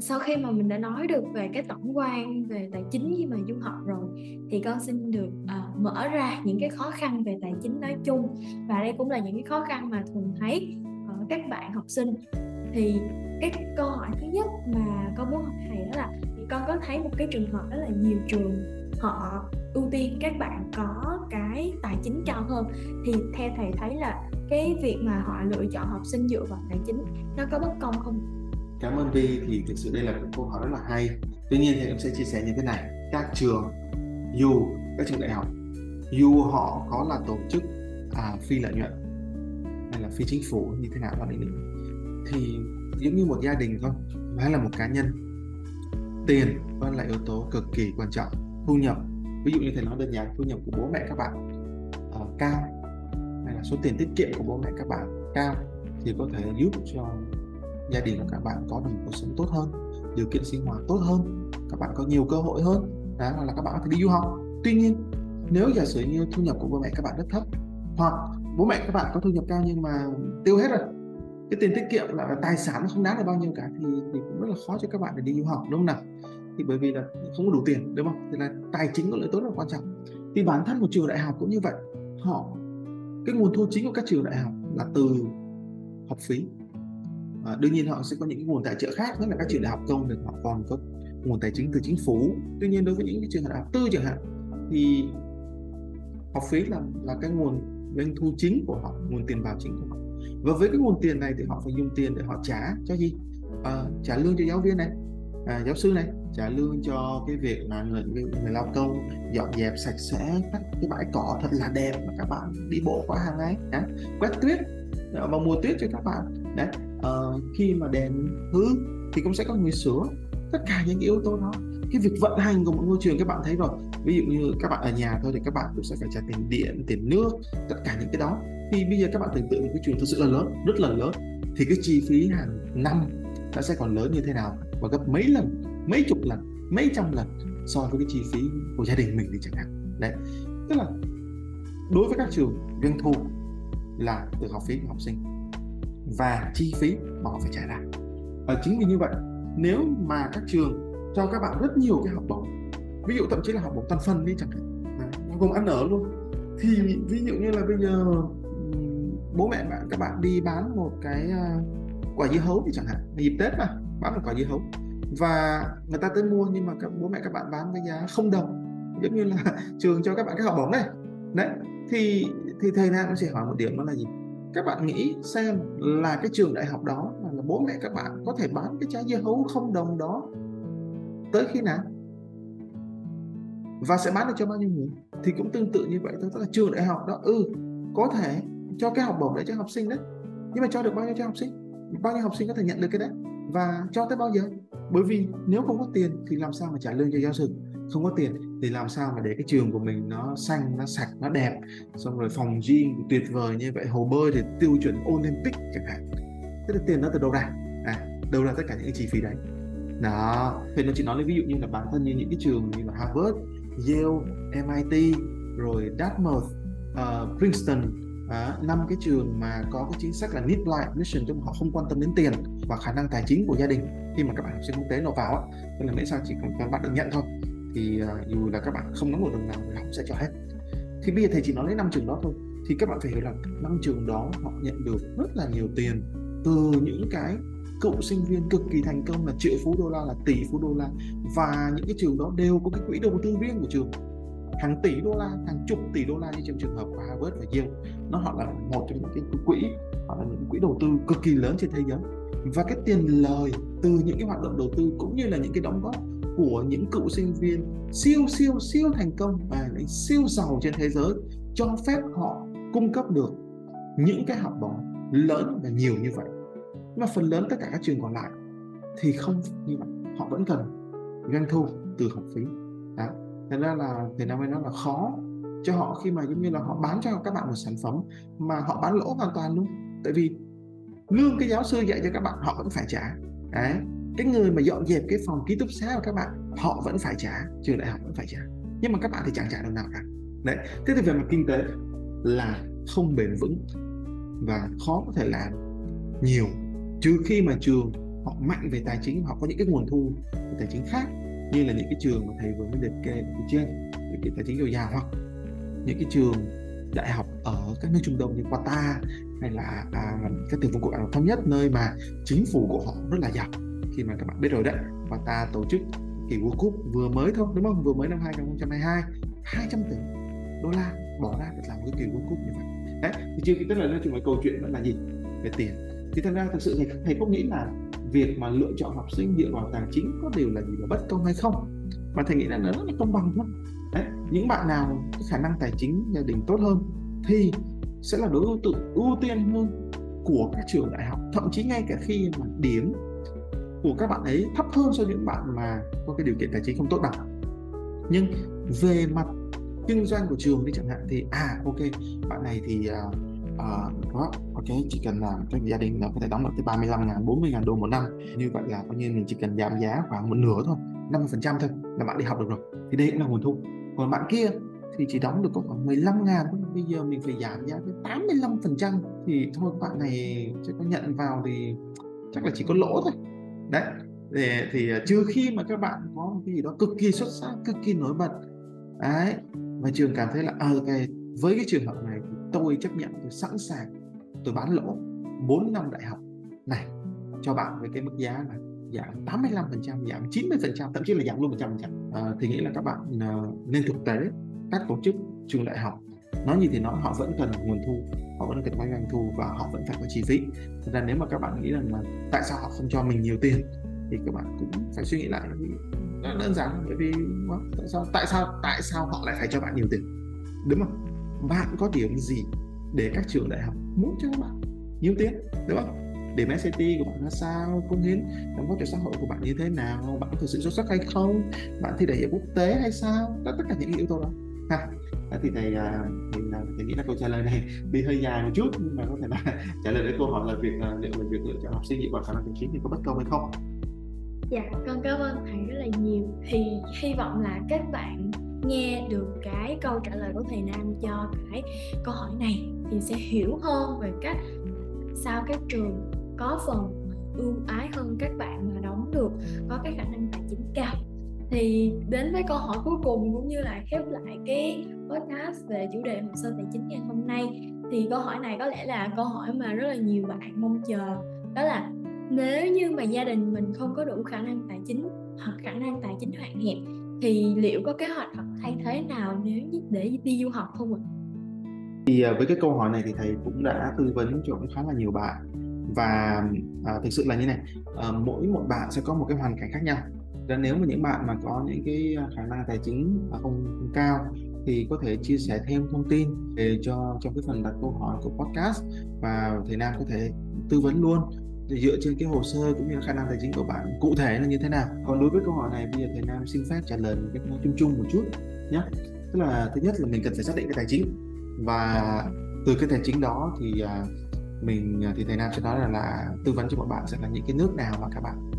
sau khi mà mình đã nói được về cái tổng quan về tài chính khi mà du học rồi thì con xin được uh, mở ra những cái khó khăn về tài chính nói chung. Và đây cũng là những cái khó khăn mà thường thấy ở các bạn học sinh. Thì cái câu hỏi thứ nhất mà con muốn hỏi thầy đó là thì con có thấy một cái trường hợp đó là nhiều trường họ ưu tiên các bạn có cái tài chính cao hơn. Thì theo thầy thấy là cái việc mà họ lựa chọn học sinh dựa vào tài chính nó có bất công không? Cảm ơn Vi thì thực sự đây là một câu hỏi rất là hay. Tuy nhiên thì em sẽ chia sẻ như thế này. Các trường dù các trường đại học dù họ có là tổ chức à, phi lợi nhuận hay là phi chính phủ như thế nào đó đi nữa thì giống như một gia đình thôi hay là một cá nhân tiền vẫn là yếu tố cực kỳ quan trọng. Thu nhập ví dụ như thầy nói đơn giản thu nhập của bố mẹ các bạn uh, cao hay là số tiền tiết kiệm của bố mẹ các bạn cao thì có thể giúp cho gia đình của các bạn có được một cuộc sống tốt hơn điều kiện sinh hoạt tốt hơn các bạn có nhiều cơ hội hơn. Đó là các bạn có thể đi du học. Tuy nhiên nếu giả sử như thu nhập của bố mẹ các bạn rất thấp hoặc bố mẹ các bạn có thu nhập cao nhưng mà tiêu hết rồi cái tiền tiết kiệm là tài sản nó không đáng được bao nhiêu cả thì, thì cũng rất là khó cho các bạn để đi du học đúng không nào? Thì bởi vì là không có đủ tiền đúng không? Thì là tài chính có lợi tốt là quan trọng. Thì bản thân một trường đại học cũng như vậy họ cái nguồn thu chính của các trường đại học là từ học phí à, đương nhiên họ sẽ có những nguồn tài trợ khác nhất là các trường đại học công thì họ còn có nguồn tài chính từ chính phủ. Tuy nhiên đối với những cái trường đại học tư chẳng hạn thì học phí là là cái nguồn doanh thu chính của họ nguồn tiền vào chính của họ. Và với cái nguồn tiền này thì họ phải dùng tiền để họ trả cho gì? À, trả lương cho giáo viên này à, giáo sư này trả lương cho cái việc là người, người, người lao công dọn dẹp sạch sẽ các cái bãi cỏ thật là đẹp mà các bạn đi bộ qua hàng ngày quét tuyết vào mùa tuyết cho các bạn đấy uh, khi mà đèn hư thì cũng sẽ có người sửa tất cả những yếu tố đó. Cái việc vận hành của một ngôi trường các bạn thấy rồi. Ví dụ như các bạn ở nhà thôi thì các bạn cũng sẽ phải trả tiền điện tiền nước tất cả những cái đó. Thì bây giờ các bạn tưởng tượng một cái trường thực sự là lớn rất là lớn thì cái chi phí hàng năm nó sẽ còn lớn như thế nào? Và gấp mấy lần mấy chục lần mấy trăm lần so với cái chi phí của gia đình mình thì chẳng hạn. Đấy. Tức là đối với các trường doanh thu là từ học phí của học sinh và chi phí mà họ phải trả ra. Và chính vì như vậy, nếu mà các trường cho các bạn rất nhiều cái học bổng, ví dụ thậm chí là học bổng toàn phần đi chẳng hạn nó gồm ăn ở luôn, thì ví dụ như là bây giờ bố mẹ bạn, các bạn đi bán một cái quả dưa hấu thì chẳng hạn, dịp tết mà, bán một quả dưa hấu, và người ta tới mua nhưng mà các, bố mẹ các bạn bán với giá không đồng, giống như là trường cho các bạn cái học bổng này. Đấy, thì thì thầy nào cũng sẽ hỏi một điểm đó là gì? Các bạn nghĩ xem là cái trường đại học đó là bố mẹ các bạn có thể bán cái trái dưa hấu không đồng đó tới khi nào? Và sẽ bán được cho bao nhiêu người? Thì cũng tương tự như vậy thôi, tức là trường đại học đó ừ có thể cho cái học bổng để cho học sinh đấy. Nhưng mà cho được bao nhiêu cho học sinh? Bao nhiêu học sinh có thể nhận được cái đấy? Và cho tới bao giờ? Bởi vì nếu không có tiền thì làm sao mà trả lương cho giáo sư? Không có tiền thì làm sao mà để cái trường của mình nó xanh nó sạch nó đẹp. Xong rồi phòng gym tuyệt vời như vậy hồ bơi thì tiêu chuẩn olympic chẳng hạn. Thế là tiền nó từ đâu ra? À, đâu ra tất cả những cái chi phí đấy. Đó thì nó chỉ nói lấy ví dụ như là bản thân như những cái trường như là Harvard Yale MIT rồi Dartmouth uh, Princeton ờ, năm cái trường mà có cái chính sách là need life mission tức họ không quan tâm đến tiền và khả năng tài chính của gia đình. Khi mà các bạn học sinh quốc tế nộp vào á nên là miễn sao chỉ cần các bạn được nhận thôi thì uh, dù là các bạn không nắm một đồng nào thì họ sẽ cho hết. Thì bây giờ thầy chỉ nói đến năm trường đó thôi thì các bạn phải hiểu là năm trường đó họ nhận được rất là nhiều tiền từ những cái cựu sinh viên cực kỳ thành công là triệu phú đô la là tỷ phú đô la và những cái trường đó đều có cái quỹ đầu tư riêng của trường. Hàng tỷ đô la hàng chục tỷ đô la như trong trường hợp của Harvard và Yale nó họ là một trong những cái quỹ họ là những quỹ đầu tư cực kỳ lớn trên thế giới. Và cái tiền lời từ những cái hoạt động đầu tư cũng như là những cái đóng góp của những cựu sinh viên siêu siêu siêu thành công và siêu giàu trên thế giới cho phép họ cung cấp được những cái học bổng lớn và nhiều như vậy. Nhưng mà phần lớn tất cả các trường còn lại thì không như vậy. Họ vẫn cần doanh thu từ học phí. Đó. Thành ra là việt nam mới nói là khó cho họ khi mà giống như là họ bán cho các bạn một sản phẩm mà họ bán lỗ hoàn toàn luôn. Tại vì lương cái giáo sư dạy cho các bạn, họ vẫn phải trả. Đấy cái người mà dọn dẹp cái phòng ký túc xá của các bạn họ vẫn phải trả trường đại học vẫn phải trả. Nhưng mà các bạn thì chẳng trả đồng nào cả. Đấy thế thì về mặt kinh tế là không bền vững và khó có thể làm nhiều. Trừ khi mà trường họ mạnh về tài chính họ có những cái nguồn thu về tài chính khác như là những cái trường mà thầy vừa mới liệt kê ở trên những cái tài chính dồi dào hoặc những cái trường đại học ở các nước Trung Đông như Qatar hay là à, các tiểu vương quốc Ả Rập thống nhất nơi mà chính phủ của họ rất là giàu khi mà các bạn biết rồi đấy. Và ta tổ chức kỳ World Cup vừa mới thôi đúng không? Vừa mới năm 2022 200 tỷ đô la bỏ ra để làm cái kỳ World Cup như vậy. Đấy thì chưa tức là nói chung là câu chuyện vẫn là gì? Về tiền. Thì thật ra thực sự thầy, thầy có nghĩ là việc mà lựa chọn học sinh dựa vào tài chính có điều là gì là bất công hay không? Mà thầy nghĩ là nó rất là công bằng thôi đấy những bạn nào có khả năng tài chính gia đình tốt hơn thì sẽ là đối tượng ưu tiên hơn của các trường đại học. Thậm chí ngay cả khi mà điểm của các bạn ấy thấp hơn so với những bạn mà có cái điều kiện tài chính không tốt bằng. Nhưng về mặt kinh doanh của trường đi chẳng hạn thì à ok bạn này thì uh, uh, đó ok chỉ cần làm cho gia đình là có thể đóng được tới 35 ngàn 40 ngàn đô một năm. Như vậy là coi như mình chỉ cần giảm giá khoảng một nửa thôi 50 phần trăm thôi là bạn đi học được rồi. Thì đây cũng là nguồn thu. Còn bạn kia thì chỉ đóng được có khoảng 15 ngàn thôi. Bây giờ mình phải giảm giá tới 85 phần trăm thì thôi bạn này sẽ có nhận vào thì chắc là chỉ có lỗ thôi đấy thì, thì à, trừ khi mà các bạn có một cái gì đó cực kỳ xuất sắc cực kỳ nổi bật. Đấy và trường cảm thấy là ờ, à, ok với cái trường hợp này thì tôi chấp nhận tôi sẵn sàng tôi bán lỗ 4 năm đại học. Này cho bạn với cái mức giá là giảm 85% giảm 90% thậm chí là giảm luôn 100% à, ờ, thì nghĩ là các bạn uh, nên thực tế các tổ chức trường đại học nói như thế nó, họ vẫn cần nguồn thu, họ vẫn cần có doanh thu và họ vẫn phải có chi phí Thật ra nếu mà các bạn nghĩ rằng là tại sao họ không cho mình nhiều tiền thì các bạn cũng phải suy nghĩ lại. Nó đơn giản bởi vì tại sao tại sao tại sao họ lại phải cho bạn nhiều tiền? Đúng không? Bạn có điểm gì để các trường đại học muốn cho các bạn nhiều tiền, đúng không? Điểm SAT của bạn ra sao, công hiến, đóng góp cho xã hội của bạn như thế nào, bạn có thực sự xuất sắc hay không, bạn thi đại học quốc tế hay sao? Đó tất cả những yếu tố đó. Ha thì thầy à, mình thì, thầy nghĩ là câu trả lời này đi hơi dài một chút nhưng mà có thể là trả lời đến câu hỏi là việc à, liệu về việc lựa chọn học sinh dựa vào khả năng tài chính thì có bất công hay không? Dạ con cảm ơn thầy rất là nhiều. Thì hy vọng là các bạn nghe được cái câu trả lời của thầy Nam cho cái câu hỏi này thì sẽ hiểu hơn về cách sao các trường có phần ưu ái hơn các bạn mà đóng được có cái khả năng tài chính cao thì đến với câu hỏi cuối cùng cũng như là khép lại cái podcast về chủ đề hồ sơ tài chính ngày hôm nay. Thì câu hỏi này có lẽ là câu hỏi mà rất là nhiều bạn mong chờ. Đó là nếu như mà gia đình mình không có đủ khả năng tài chính hoặc khả năng tài chính hạn hẹp thì liệu có kế hoạch hoặc thay thế nào nếu để đi du học không ạ? Thì à, với cái câu hỏi này thì thầy cũng đã tư vấn cho khá là nhiều bạn. Và à, thực sự là như này à, mỗi một bạn sẽ có một cái hoàn cảnh khác nhau nên nếu mà những bạn mà có những cái à, khả năng tài chính không, không cao thì có thể chia sẻ thêm thông tin để cho trong cái phần đặt câu hỏi của podcast và thầy Nam có thể tư vấn luôn. Dựa trên cái hồ sơ cũng như khả năng tài chính của bạn cụ thể là như thế nào? Còn đối với câu hỏi này bây giờ thầy Nam xin phép trả lời một cách chung chung một chút nhé. Tức là thứ nhất là mình cần phải xác định cái tài chính và từ cái tài chính đó thì à, mình à, thì thầy Nam sẽ nói là, là tư vấn cho mọi bạn sẽ là những cái nước nào mà các bạn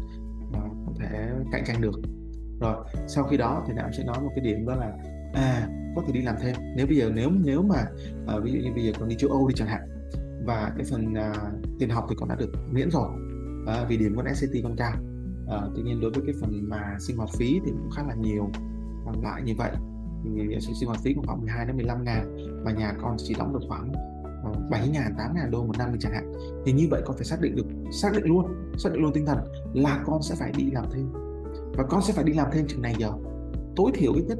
thể cạnh tranh được. Rồi sau khi đó thì Nam sẽ nói một cái điểm đó là à có thể đi làm thêm. Nếu bây giờ nếu nếu mà à, ví dụ như bây giờ còn đi châu Âu đi chẳng hạn và cái phần à, tiền học thì còn đã được miễn rồi à, vì điểm con SAT con cao. À, tuy nhiên đối với cái phần mà sinh hoạt phí thì cũng khá là nhiều còn lại như vậy. Thì sinh hoạt phí cũng khoảng 12 đến 15 ngàn và nhà con chỉ đóng được khoảng Ờ, 7 ngàn, 8 ngàn đô một năm mình chẳng hạn. Thì như vậy con phải xác định được xác định luôn xác định luôn tinh thần là con sẽ phải đi làm thêm. Và con sẽ phải đi làm thêm chừng này giờ. Tối thiểu ít nhất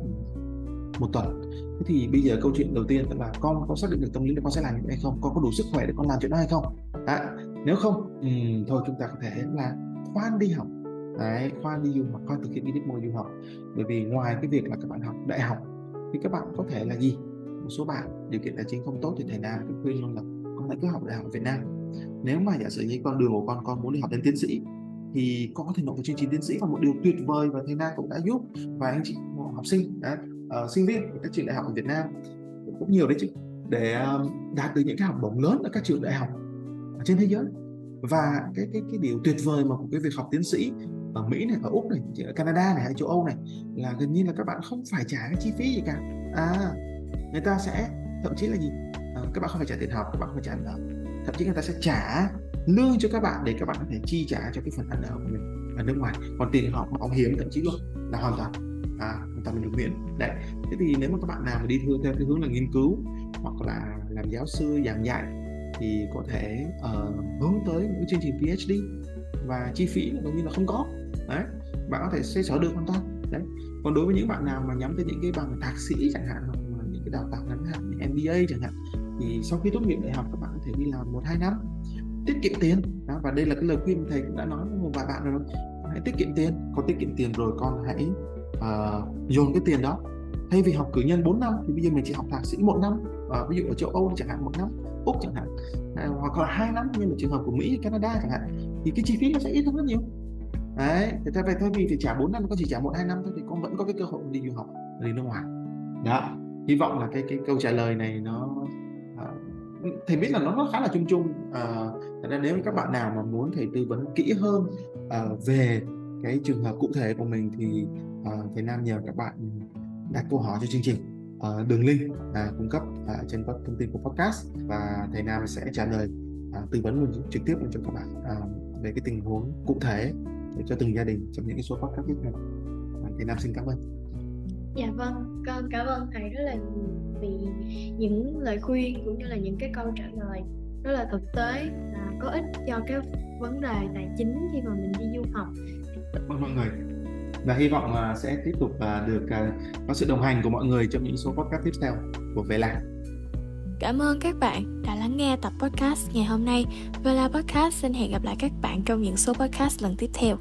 một tuần. Thế thì bây giờ câu chuyện đầu tiên là con có xác định được tâm lý là con sẽ làm như vậy hay không? Con có đủ sức khỏe để con làm chuyện đó hay không? Đấy. nếu không um, thôi chúng ta có thể là khoan đi học. Đấy, khoan đi du học khoan thực hiện đi môi du học. Bởi vì ngoài cái việc là các bạn học đại học thì các bạn có thể là gì? Một số bạn điều kiện tài chính không tốt thì thầy nào cũng khuyên luôn là con hãy cứ học đại học ở Việt Nam. Nếu mà giả sử như con đường của con con muốn đi học đến tiến sĩ thì con có thể nộp vào chương trình tiến sĩ và một điều tuyệt vời và thầy na cũng đã giúp và anh chị học sinh đã uh, sinh viên của các trường đại học ở Việt Nam cũng nhiều đấy chứ để um, đạt được những cái học bổng lớn ở các trường đại học ở trên thế giới. Và cái cái cái điều tuyệt vời mà của cái việc học tiến sĩ ở Mỹ này ở Úc này ở Canada này hay châu Âu này là gần như là các bạn không phải trả cái chi phí gì cả. À người ta sẽ thậm chí là gì? À, các bạn không phải trả tiền học các bạn không phải trả ăn ở thậm chí người ta sẽ trả lương cho các bạn để các bạn có thể chi trả cho cái phần ăn ở của mình ở nước ngoài. Còn tiền học họ hiếm thậm chí luôn là hoàn toàn. À hoàn toàn mình được miễn. Đấy. Thế thì nếu mà các bạn nào mà đi theo theo cái hướng là nghiên cứu hoặc là làm giáo sư giảng dạy thì có thể uh, hướng tới những chương trình PhD và chi phí là gần như là không có. Đấy. Bạn có thể xoay sở được hoàn toàn. Đấy. Còn đối với những bạn nào mà nhắm tới những cái bằng thạc sĩ chẳng hạn cái đào tạo ngắn hạn MBA chẳng hạn thì sau khi tốt nghiệp đại học các bạn có thể đi làm một hai năm tiết kiệm tiền. Đó, và đây là cái lời khuyên thầy cũng đã nói với một vài bạn rồi hãy tiết kiệm tiền có tiết kiệm tiền rồi con hãy uh, dồn cái tiền đó. Thay vì học cử nhân 4 năm thì bây giờ mình chỉ học thạc sĩ một năm uh, ví dụ ở châu Âu chẳng hạn một năm úc chẳng hạn à, hoặc là hai năm như là trường hợp của Mỹ Canada chẳng hạn thì cái chi phí nó sẽ ít hơn rất nhiều. Đấy thì thay, thay vì thì trả 4 năm có chỉ trả một hai năm thôi thì con vẫn có cái cơ hội đi du học đi nước ngoài. Đó hy vọng là cái cái câu trả lời này nó uh, thầy biết là nó, nó khá là chung chung ờ, uh, nên nếu các bạn nào mà muốn thầy tư vấn kỹ hơn uh, về cái trường hợp cụ thể của mình thì uh, thầy Nam nhờ các bạn đặt câu hỏi cho chương trình uh, đường link uh, à, cung cấp uh, trên thông tin của podcast và thầy Nam sẽ trả lời uh, tư vấn luôn trực tiếp luôn cho các bạn uh, về cái tình huống cụ thể để cho từng gia đình trong những cái số podcast tiếp theo. Thầy Nam xin cảm ơn. Dạ vâng, con cảm ơn thầy rất là vì những lời khuyên cũng như là những cái câu trả lời rất là thực tế và có ích cho cái vấn đề tài chính khi mà mình đi du học. Vâng mọi người và hy vọng là sẽ tiếp tục được à, có sự đồng hành của mọi người trong những số podcast tiếp theo của Về Lạc. Cảm ơn các bạn đã lắng nghe tập podcast ngày hôm nay. Vela Podcast xin hẹn gặp lại các bạn trong những số podcast lần tiếp theo.